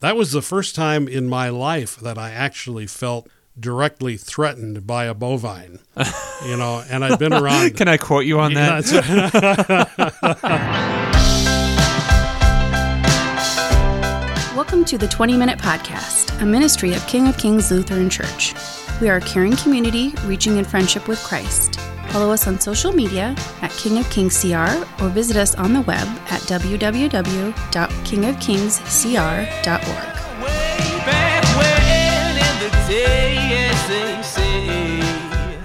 That was the first time in my life that I actually felt directly threatened by a bovine. You know, and I've been around. Can I quote you on Yeah, that? Welcome to the 20 Minute Podcast, a ministry of King of Kings Lutheran Church. We are a caring community reaching in friendship with Christ. Follow us on social media at King of Kings CR or visit us on the web at www.kingofkingscr.org.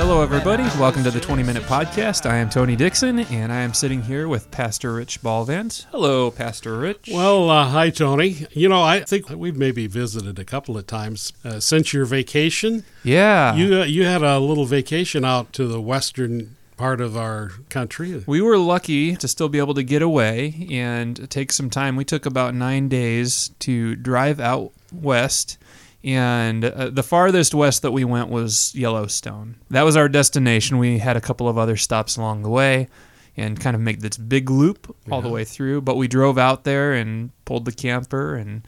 Hello, everybody. Welcome to the 20 Minute Podcast. I am Tony Dixon, and I am sitting here with Pastor Rich Balvant. Hello, Pastor Rich. Well, uh, hi, Tony. You know, I think we've maybe visited a couple of times uh, since your vacation. yeah. You uh, you had a little vacation out to the western part of our country. we were lucky to still be able to get away and take some time. We took about nine days to drive out west, and uh, the farthest west that we went was Yellowstone. That was our destination. We had a couple of other stops along the way and kind of make this big loop all the way through. But we drove out there and pulled the camper and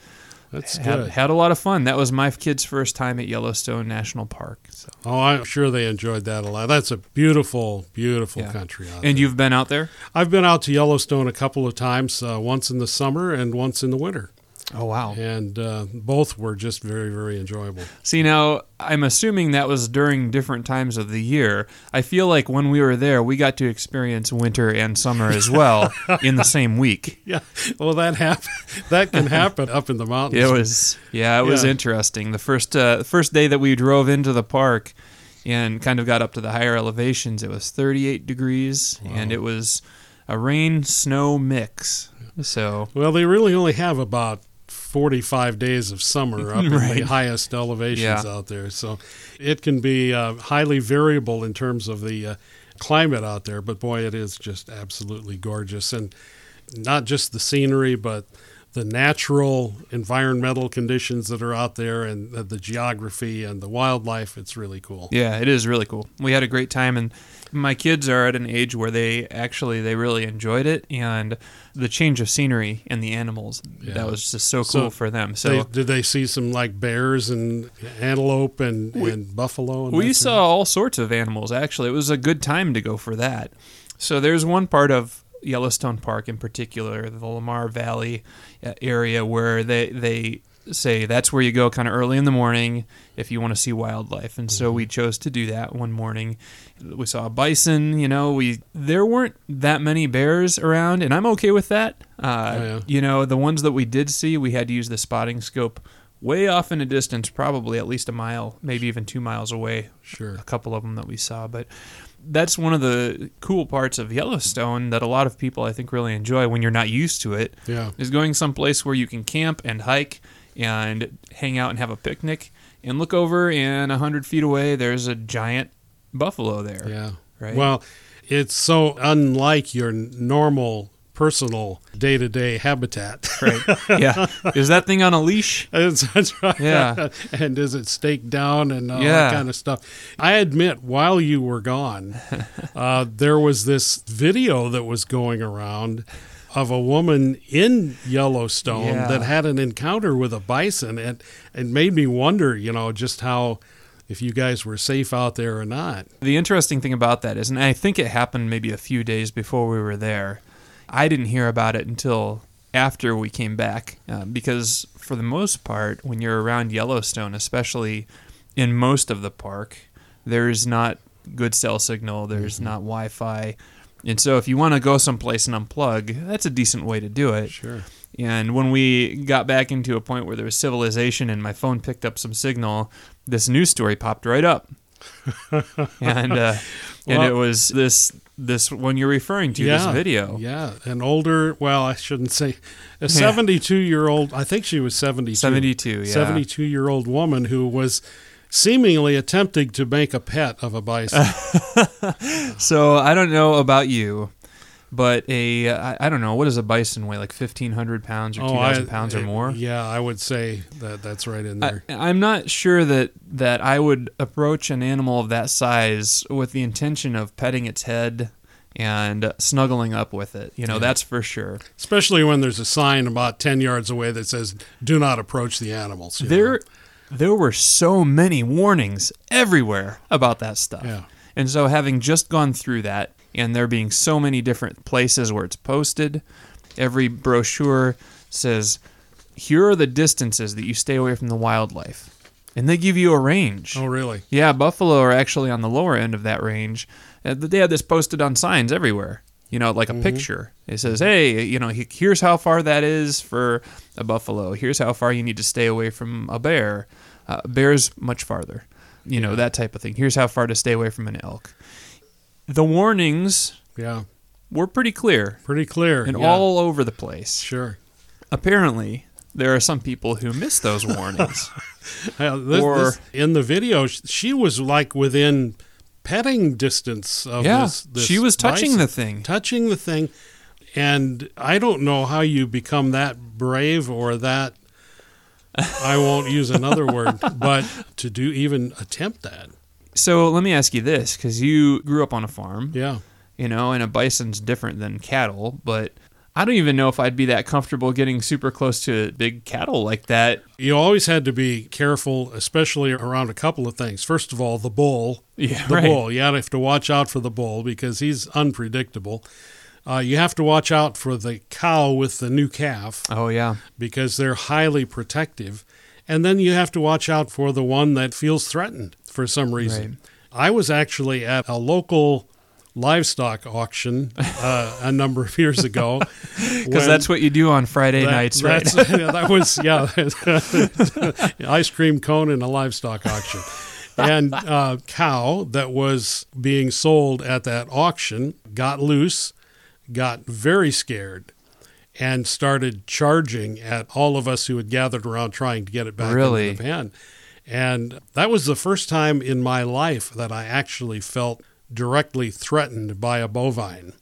That's had, good. had a lot of fun. That was my kids' first time at Yellowstone National Park. So. Oh, I'm sure they enjoyed that a lot. That's a beautiful, beautiful Yeah. country out And there. you've been out there? I've been out to Yellowstone a couple of times, uh, once in the summer and once in the winter, Oh wow! and uh, both were just very, very enjoyable. See, now I'm assuming that was during different times of the year. I feel like when we were there, we got to experience winter and summer as well in the same week. Yeah, well, that happen that can happen up in the mountains. It was, yeah, it was Yeah. interesting. The first uh, first day that we drove into the park and kind of got up to the higher elevations, it was 38 degrees, and it was a rain snow mix. So Well, they really only have about 45 days of summer up in the highest elevations Yeah. out there. So it can be uh, highly variable in terms of the uh, climate out there. But boy, it is just absolutely gorgeous. And not just the scenery, but the natural environmental conditions that are out there and the geography and the wildlife. It's really cool. Yeah, it is really cool. We had a great time, and my kids are at an age where they actually they really enjoyed it, and the change of scenery and the animals Yeah. that was just so So cool for them. So They, did they see some like bears and antelope and, and buffalo? And we that saw all sorts of animals. Actually, it was a good time to go for that. So there's one part of Yellowstone Park in particular, the Lamar Valley uh, area, where they they say that's where you go kind of early in the morning if you want to see wildlife. And so we chose to do that one morning. We saw a bison. You know, we there weren't that many bears around, and I'm okay with that. Uh, Oh, yeah. You know, the ones that we did see, we had to use the spotting scope way off in a distance, probably at least a mile, maybe even two miles away Sure. a couple of them that we saw. But that's one of the cool parts of Yellowstone that a lot of people I think really enjoy when you're not used to it Yeah. is going someplace where you can camp and hike and hang out and have a picnic and look over and a hundred feet away there's a giant buffalo there. Yeah. Right. Well, it's so unlike your normal personal day to day habitat. Right. yeah. Is that thing on a leash? That's, right. Yeah. and is it staked down and all Yeah. that kind of stuff? I admit, while you were gone, uh, there was this video that was going around of a woman in Yellowstone Yeah. that had an encounter with a bison, and it made me wonder, you know, just how if you guys were safe out there or not. The interesting thing about that is, and I think it happened maybe a few days before we were there, I didn't hear about it until after we came back. Uh, because for the most part, when you're around Yellowstone, especially in most of the park, there's not good cell signal, there's not Wi Fi. And so if you want to go someplace and unplug, that's a decent way to do it. Sure. And when we got back into a point where there was civilization and my phone picked up some signal, this news story popped right up. and uh, and Well- it was this this one you're referring to, this video. Yeah, an older, well, I shouldn't say, a 72 year old, I think she was 72. 72, yeah. 72 year old woman who was seemingly attempting to make a pet of a bison. So I don't know about you, but a I, I don't know what does a bison weigh like fifteen hundred pounds or oh, two thousand pounds or Oh, I- more. Yeah, I would say that that's right in there. I'm not sure that that I would approach an animal of that size with the intention of petting its head and snuggling up with it. You know, that's for sure. Especially when there's a sign about 10 yards away that says, do not approach the animals. you know? There, were so many warnings everywhere about that stuff. Yeah. And so, having just gone through that, and there being so many different places where it's posted, every brochure says, here are the distances that you stay away from the wildlife. And they give you a range. Oh, really? Yeah, buffalo are actually on the lower end of that range. Uh, They had this posted on signs everywhere. You know, like a picture. It says, "Hey, you know, here's how far that is for a buffalo. Here's how far you need to stay away from a bear. Uh, bears much farther. You know, that type of thing. Here's how far to stay away from an elk." The warnings Yeah. were pretty clear Pretty clear. and yeah. all over the place. Sure. Apparently, there are some people who miss those warnings. Uh, this- Or- this- in the video, she was like within petting distance of yeah, this, this. she was touching bison. the thing. touching the thing, and I don't know how you become that brave or that. I won't use another word, but to do even attempt that, So let me ask you this, because you grew up on a farm. yeah, you know, and a bison's different than cattle, but I don't even know if I'd be that comfortable getting super close to big cattle like that. you always had to be careful, especially around a couple of things. First of all, the bull, Yeah, the right. bull. You have to watch out for the bull because he's unpredictable. Uh, you have to watch out for the cow with the new calf Oh yeah, because they're highly protective. And then you have to watch out for the one that feels threatened for some reason. Right. I was actually at a local livestock auction uh, a number of years ago. because that's what you do on Friday nights, right? that was, yeah, ice cream cone in a livestock auction. And uh, cow that was being sold at that auction got loose, got very scared, and started charging at all of us who had gathered around trying to get it back Really? into the pen. And that was the first time in my life that I actually felt directly threatened by a bovine.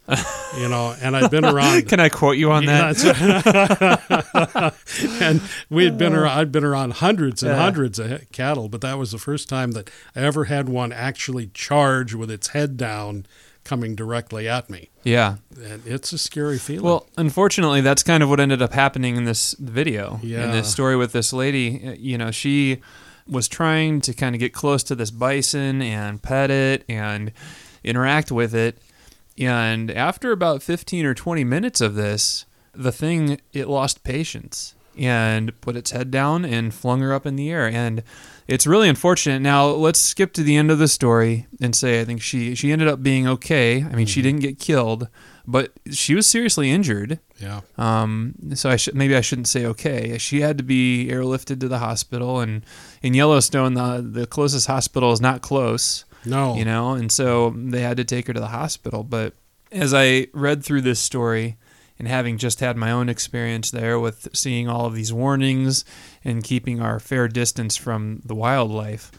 you know, and I'd been around Can I quote you on that? yeah, and we had been around. I'd been around hundreds and Yeah. hundreds of cattle, but that was the first time that I ever had one actually charge with its head down, coming directly at me. Yeah. And it's a scary feeling. Well, unfortunately, that's kind of what ended up happening in this video. In this story with this lady, you know, she was trying to kind of get close to this bison and pet it and interact with it. And after about 15 or 20 minutes of this, the thing, it lost patience and put its head down and flung her up in the air. And it's really unfortunate. Now, let's skip to the end of the story and say I think she, she ended up being okay. I mean, she mm-hmm. didn't get killed, but she was seriously injured. yeah, Um, so I should maybe I shouldn't say okay. She had to be airlifted to the hospital, and in Yellowstone, the the closest hospital is not close no, you know and so they had to take her to the hospital but as i read through this story and having just had my own experience there with seeing all of these warnings and keeping our fair distance from the wildlife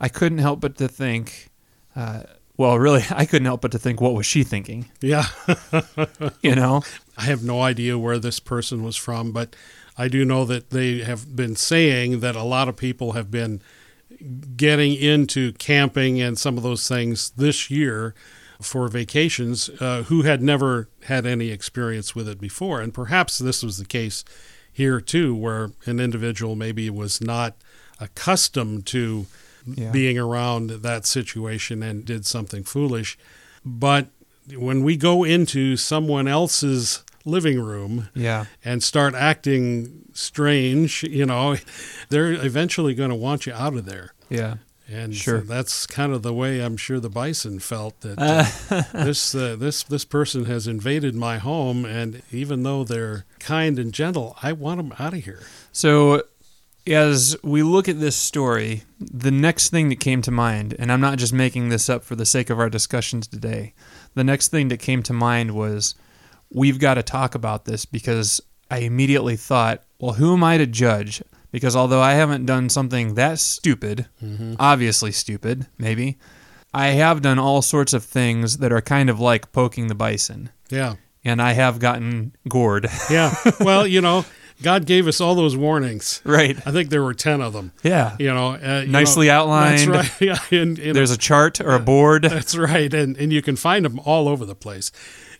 i couldn't help but to think uh, well really i couldn't help but to think what was she thinking yeah. you know I have no idea where this person was from, but I do know that they have been saying that a lot of people have been getting into camping and some of those things this year for vacations uh, who had never had any experience with it before. And perhaps this was the case here too, where an individual maybe was not accustomed to Yeah. being around that situation and did something foolish. But when we go into someone else's living room yeah and start acting strange, you know, they're eventually going to want you out of there. yeah And Sure. so that's kind of the way I'm sure the bison felt that uh, this uh, this this person has invaded my home, and even though they're kind and gentle, I want them out of here. So, as we look at this story, the next thing that came to mind, and I'm not just making this up for the sake of our discussions today, the next thing that came to mind was we've got to talk about this because I immediately thought, well, who am I to judge? Because although I haven't done something that stupid, mm-hmm. obviously stupid, maybe, I have done all sorts of things that are kind of like poking the bison. Yeah, And I have gotten gored. yeah. well, you know, God gave us all those warnings. Right. I think there were 10 of them. Yeah. You know, uh, you Nicely know, outlined. That's right. Yeah, in, in There's a chart or a board. That's right. And, and you can find them all over the place.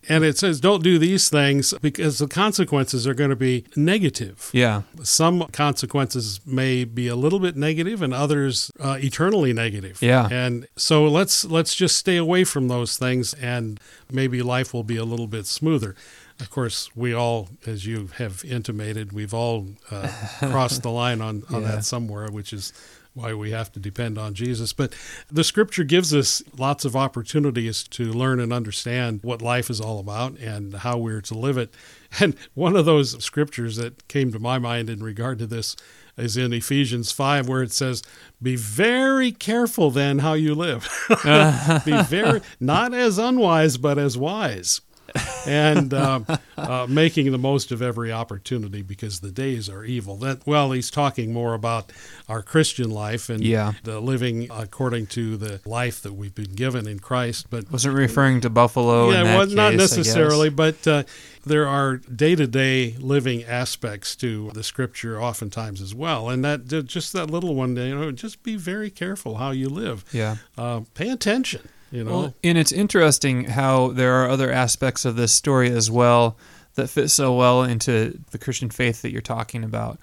And it says, don't do these things because the consequences are going to be negative. Yeah. Some consequences may be a little bit negative and others uh, eternally negative. Yeah. And so let's let's just stay away from those things and maybe life will be a little bit smoother. Of course, we all, as you have intimated, we've all uh, crossed the line on, on Yeah. that somewhere, which is why we have to depend on Jesus. But the scripture gives us lots of opportunities to learn and understand what life is all about and how we're to live it. And one of those scriptures that came to my mind in regard to this is in Ephesians 5, where it says, Be very careful then how you live. Be very, not as unwise, but as wise. and um, uh, making the most of every opportunity because the days are evil. That well, he's talking more about our Christian life and Yeah. the living according to the life that we've been given in Christ. But Wasn't referring to Buffalo. yeah, in that well, not case, I necessarily, but uh, there are day-to-day living aspects to the Scripture oftentimes as well, and that just that little one, you know, just be very careful how you live. Yeah. Uh, pay attention. You know, Well, and it's interesting how there are other aspects of this story as well that fit so well into the Christian faith that you're talking about.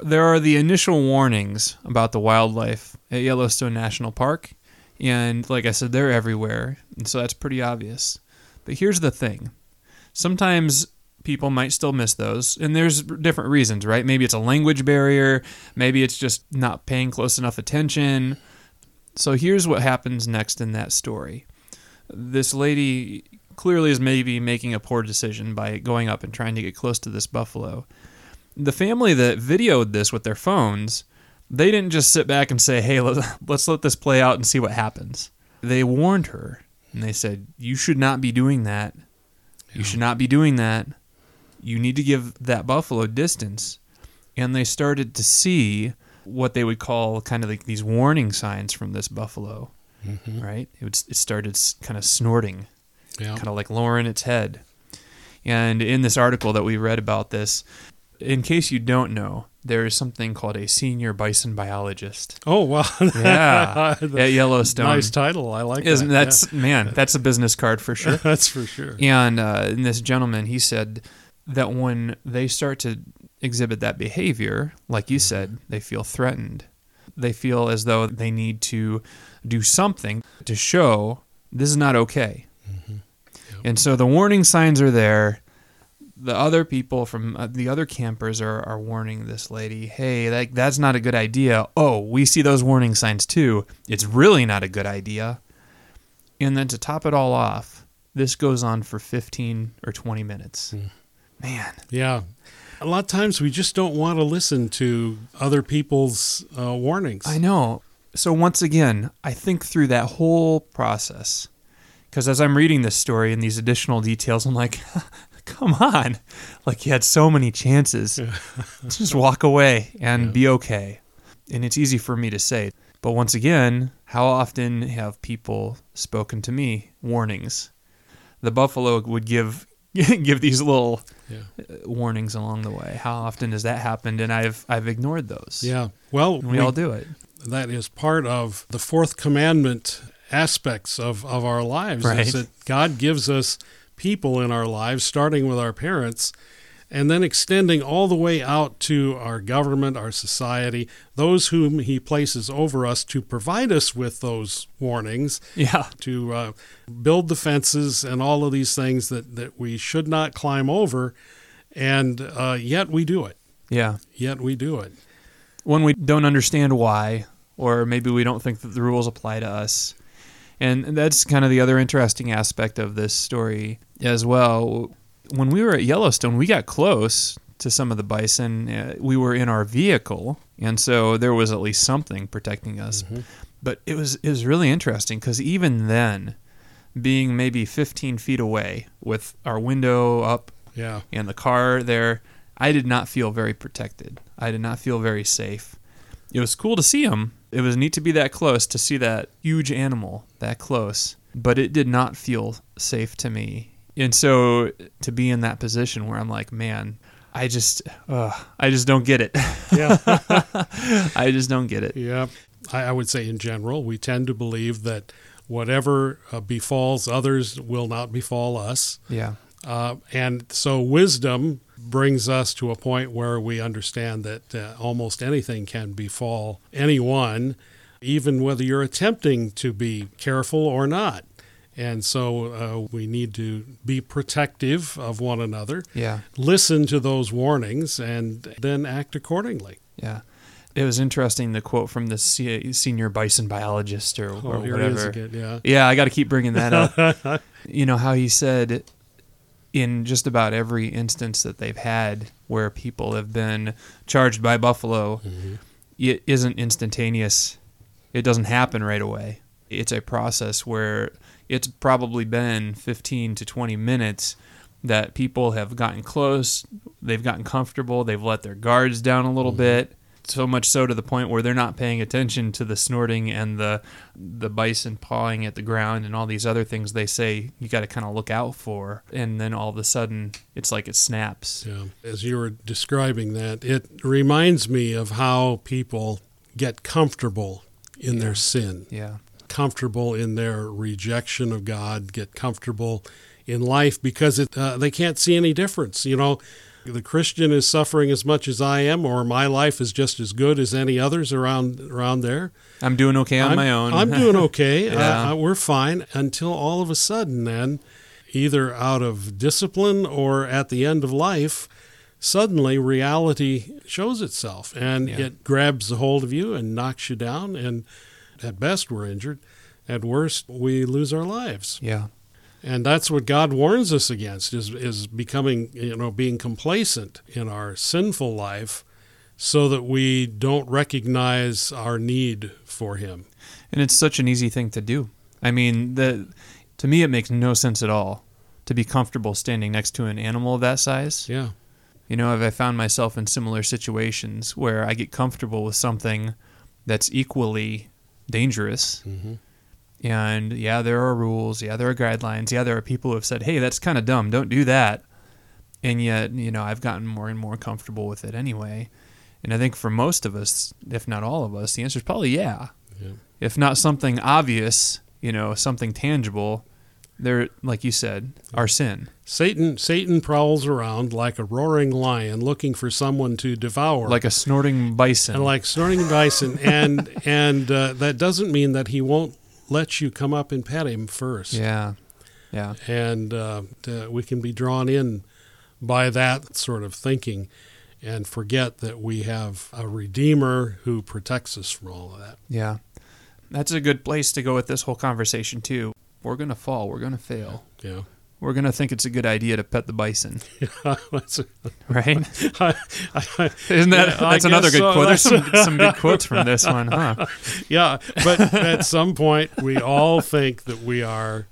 There are the initial warnings about the wildlife at Yellowstone National Park, and like I said, they're everywhere, and so that's pretty obvious. But here's the thing sometimes people might still miss those, and there's different reasons, right? Maybe it's a language barrier, maybe it's just not paying close enough attention. So here's what happens next in that story. This lady clearly is maybe making a poor decision by going up and trying to get close to this buffalo. The family that videoed this with their phones, they didn't just sit back and say, "Hey, let's, let's this play out and see what happens." They warned her and they said, "You should not be doing that. You should not be doing that. You need to give that buffalo distance." And they started to see what they would call kind of like these warning signs from this buffalo, right? It, would, it started kind of snorting, yeah. kind of like lowering its head. And in this article that we read about this, in case you don't know, there is something called a senior bison biologist. Oh wow! Yeah, at Yellowstone. nice title. I like Isn't that. that's man? That's a business card for sure. that's for sure. And, uh, and this gentleman, he said that when they start to exhibit that behavior, like you hmm. said, they feel threatened. They feel as though they need to do something to show this is not okay. Mm-hmm. And so the warning signs are there. The other people from uh, the other campers are, are warning this lady, hey, that, that's not a good idea. Oh, we see those warning signs too. It's really not a good idea. And then to top it all off, this goes on for 15 or 20 minutes. Hmm. Man, Yeah. A lot of times we just don't want to listen to other people's uh, warnings. I know. So once again, I think through that whole process because as I'm reading this story and these additional details, I'm like, come on. Like you had so many chances. Just walk away and be okay. And it's easy for me to say. But once again, how often have people spoken to me warnings? The buffalo would give give these little Yeah. uh, warnings along the way. How often has that happened? And I've I've ignored those. Yeah. Well, And we all do it. that is part of the fourth commandment aspects of, of our lives Right. is that God gives us people in our lives, starting with our parents, and then extending all the way out to our government, our society, those whom He places over us to provide us with those warnings, Yeah. to uh, build the fences and all of these things that, that we should not climb over, and uh, yet we do it. Yeah. Yet we do it. when we don't understand why, or maybe we don't think that the rules apply to us. And that's kind of the other interesting aspect of this story as well. When we were at Yellowstone, we got close to some of the bison. Uh, we were in our vehicle, and so there was at least something protecting us. But it was it was really interesting because even then, being maybe 15 feet away with our window up Yeah. and the car there, I did not feel very protected. I did not feel very safe. It was cool to see them. It was neat to be that close, to see that huge animal that close, but it did not feel safe to me. And so to be in that position where I'm like, man, I just, uh, I just don't get it. Yeah. I just don't get it. Yeah, I, I would say in general, we tend to believe that whatever uh, befalls others will not befall us. Yeah. Uh, and so wisdom brings us to a point where we understand that uh, almost anything can befall anyone, even whether you're attempting to be careful or not. And so uh, we need to be protective of one another, Yeah. listen to those warnings, and then act accordingly. Yeah. It was interesting the quote from the senior bison biologist or, or Oh, is whatever. again, yeah. Yeah, I got to keep bringing that up. you know how he said in just about every instance that they've had where people have been charged by buffalo, it isn't instantaneous. It doesn't happen right away. It's a process where it's probably been 15 to 20 minutes that people have gotten close, they've gotten comfortable, they've let their guards down a little mm-hmm. bit. So much so to the point where they're not paying attention to the snorting and the the bison pawing at the ground and all these other things they say you got to kind of look out for. And then all of a sudden, it's like it snaps. Yeah. As you were describing that, it reminds me of how people get comfortable in their sin, Yeah, comfortable in their rejection of God, get comfortable in life because it, uh, they can't see any difference. You know, the Christian is suffering as much as I am, or my life is just as good as any others around around there. I'm doing okay on I'm, my own. I'm doing okay. Yeah. uh, we're fine until all of a sudden, then, either out of discipline or at the end of life, suddenly reality shows itself and Yeah. it grabs a hold of you and knocks you down. And at best, we're injured. At worst, we lose our lives. yeah, And that's what God warns us against is is becoming, you know, being complacent in our sinful life so that we don't recognize our need for him. and it's such an easy thing to do. I mean, the to me it makes no sense at all to be comfortable standing next to an animal of that size. Yeah. You know, if I found myself in similar situations where I get comfortable with something that's equally dangerous. hmm And yeah, there are rules. Yeah, there are guidelines. Yeah, there are people who have said, hey, that's kind of dumb. Don't do that. And yet, you know, I've gotten more and more comfortable with it anyway. And I think for most of us, if not all of us, the answer is probably yeah. Yeah. If not something obvious, you know, something tangible, there, like you said, our sin. Satan Satan prowls around like a roaring lion looking for someone to devour. Like a snorting bison. and like snorting bison and and uh, that doesn't mean that he won't let you come up and pet him first. yeah. Yeah. And uh, uh, we can be drawn in by that sort of thinking and forget that we have a redeemer who protects us from all of that. Yeah. That's a good place to go with this whole conversation, too. We're going to fall. We're going to fail. Yeah. We're going to think it's a good idea to pet the bison, That's a- right? I- I- Isn't that Yeah, that's another good so. quote? There's some, some good quotes from this one, huh? yeah, but at some point, we all think that we are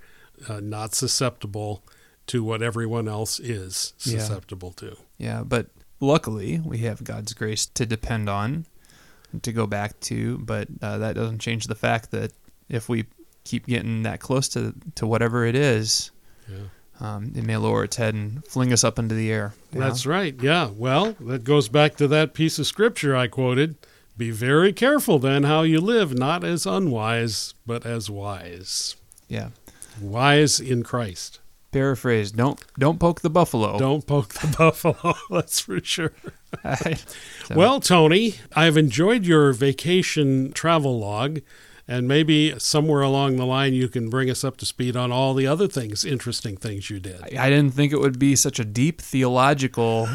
uh, not susceptible to what everyone else is Yeah. susceptible to. Yeah, but luckily we have God's grace to depend on, to go back to. But uh, that doesn't change the fact that if we keep getting that close to to whatever it is, Yeah. Um, it may lower its head and fling us up into the air. you know? That's right. Yeah. Well, that goes back to that piece of scripture I quoted. Be very careful then how you live, not as unwise, but as wise. yeah. Wise in Christ. Paraphrase: Don't don't poke the buffalo. Don't poke the buffalo, that's for sure. So- Well, Tony, I've enjoyed your vacation travel log, and maybe somewhere along the line you can bring us up to speed on all the other things, interesting things you did. I I didn't think it would be such a deep theological,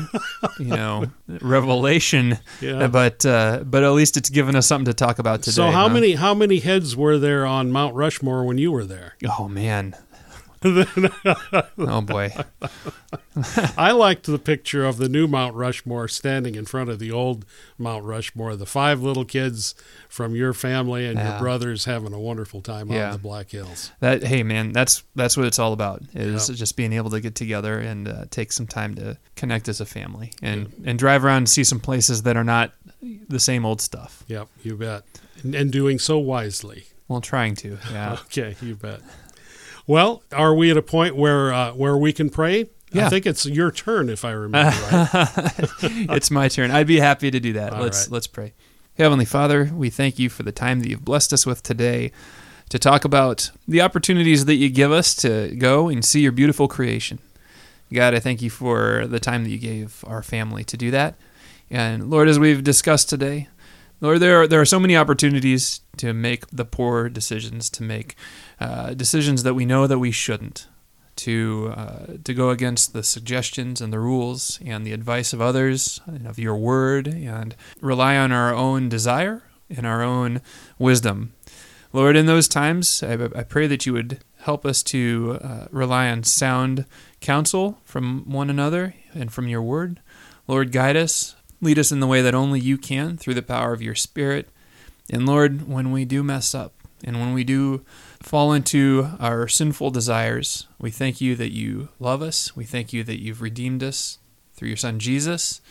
you know, revelation. Yeah. But uh, but at least it's given us something to talk about today. so, how huh? many how many heads were there on Mount Rushmore when you were there? Oh man. oh boy. I liked the picture of the new Mount Rushmore standing in front of the old Mount Rushmore. The five little kids from your family and your brothers having a wonderful time out Yeah. in the Black Hills. That hey man, that's that's what it's all about. Is Yeah. just being able to get together and uh, take some time to connect as a family and and drive around and see some places that are not the same old stuff. Yep, you bet. And, and doing so wisely. Well, trying to. Yeah. Okay, you bet. Well, are we at a point where uh, where we can pray Yeah. I think it's your turn if I remember right. it's my turn. I'd be happy to do that. All let's right. let's pray. Heavenly Father, we thank you for the time that you've blessed us with today to talk about the opportunities that you give us to go and see your beautiful creation. God, I thank you for the time that you gave our family to do that. And Lord, as we've discussed today, Lord, there are, there are so many opportunities to make the poor decisions, to make uh, decisions that we know that we shouldn't, to uh, to go against the suggestions and the rules and the advice of others and of your word, and rely on our own desire and our own wisdom. Lord, in those times, I, I pray that you would help us to uh, rely on sound counsel from one another and from your word. Lord, guide us, lead us in the way that only you can through the power of your Spirit. And Lord, when we do mess up and when we do fall into our sinful desires, we thank you that you love us. We thank you that you've redeemed us through your Son Jesus.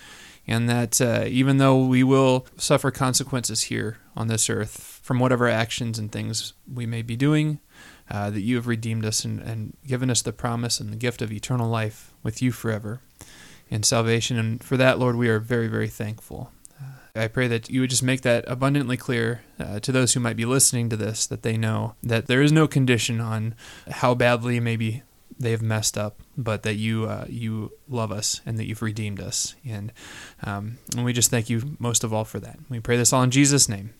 And that uh, even though we will suffer consequences here on this earth from whatever actions and things we may be doing, uh, that you have redeemed us and, and given us the promise and the gift of eternal life with you forever and salvation. And for that, Lord, we are very, very thankful. I pray that you would just make that abundantly clear uh, to those who might be listening to this, that they know that there is no condition on how badly maybe they've messed up, but that you uh, you love us and that you've redeemed us. And um, and we just thank you most of all for that. We pray this all in Jesus' name.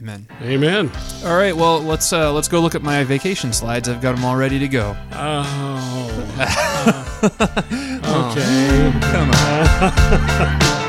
Amen. Amen. All right, well let's uh, let's go look at my vacation slides. I've got them all ready to go. Oh. okay. Come on.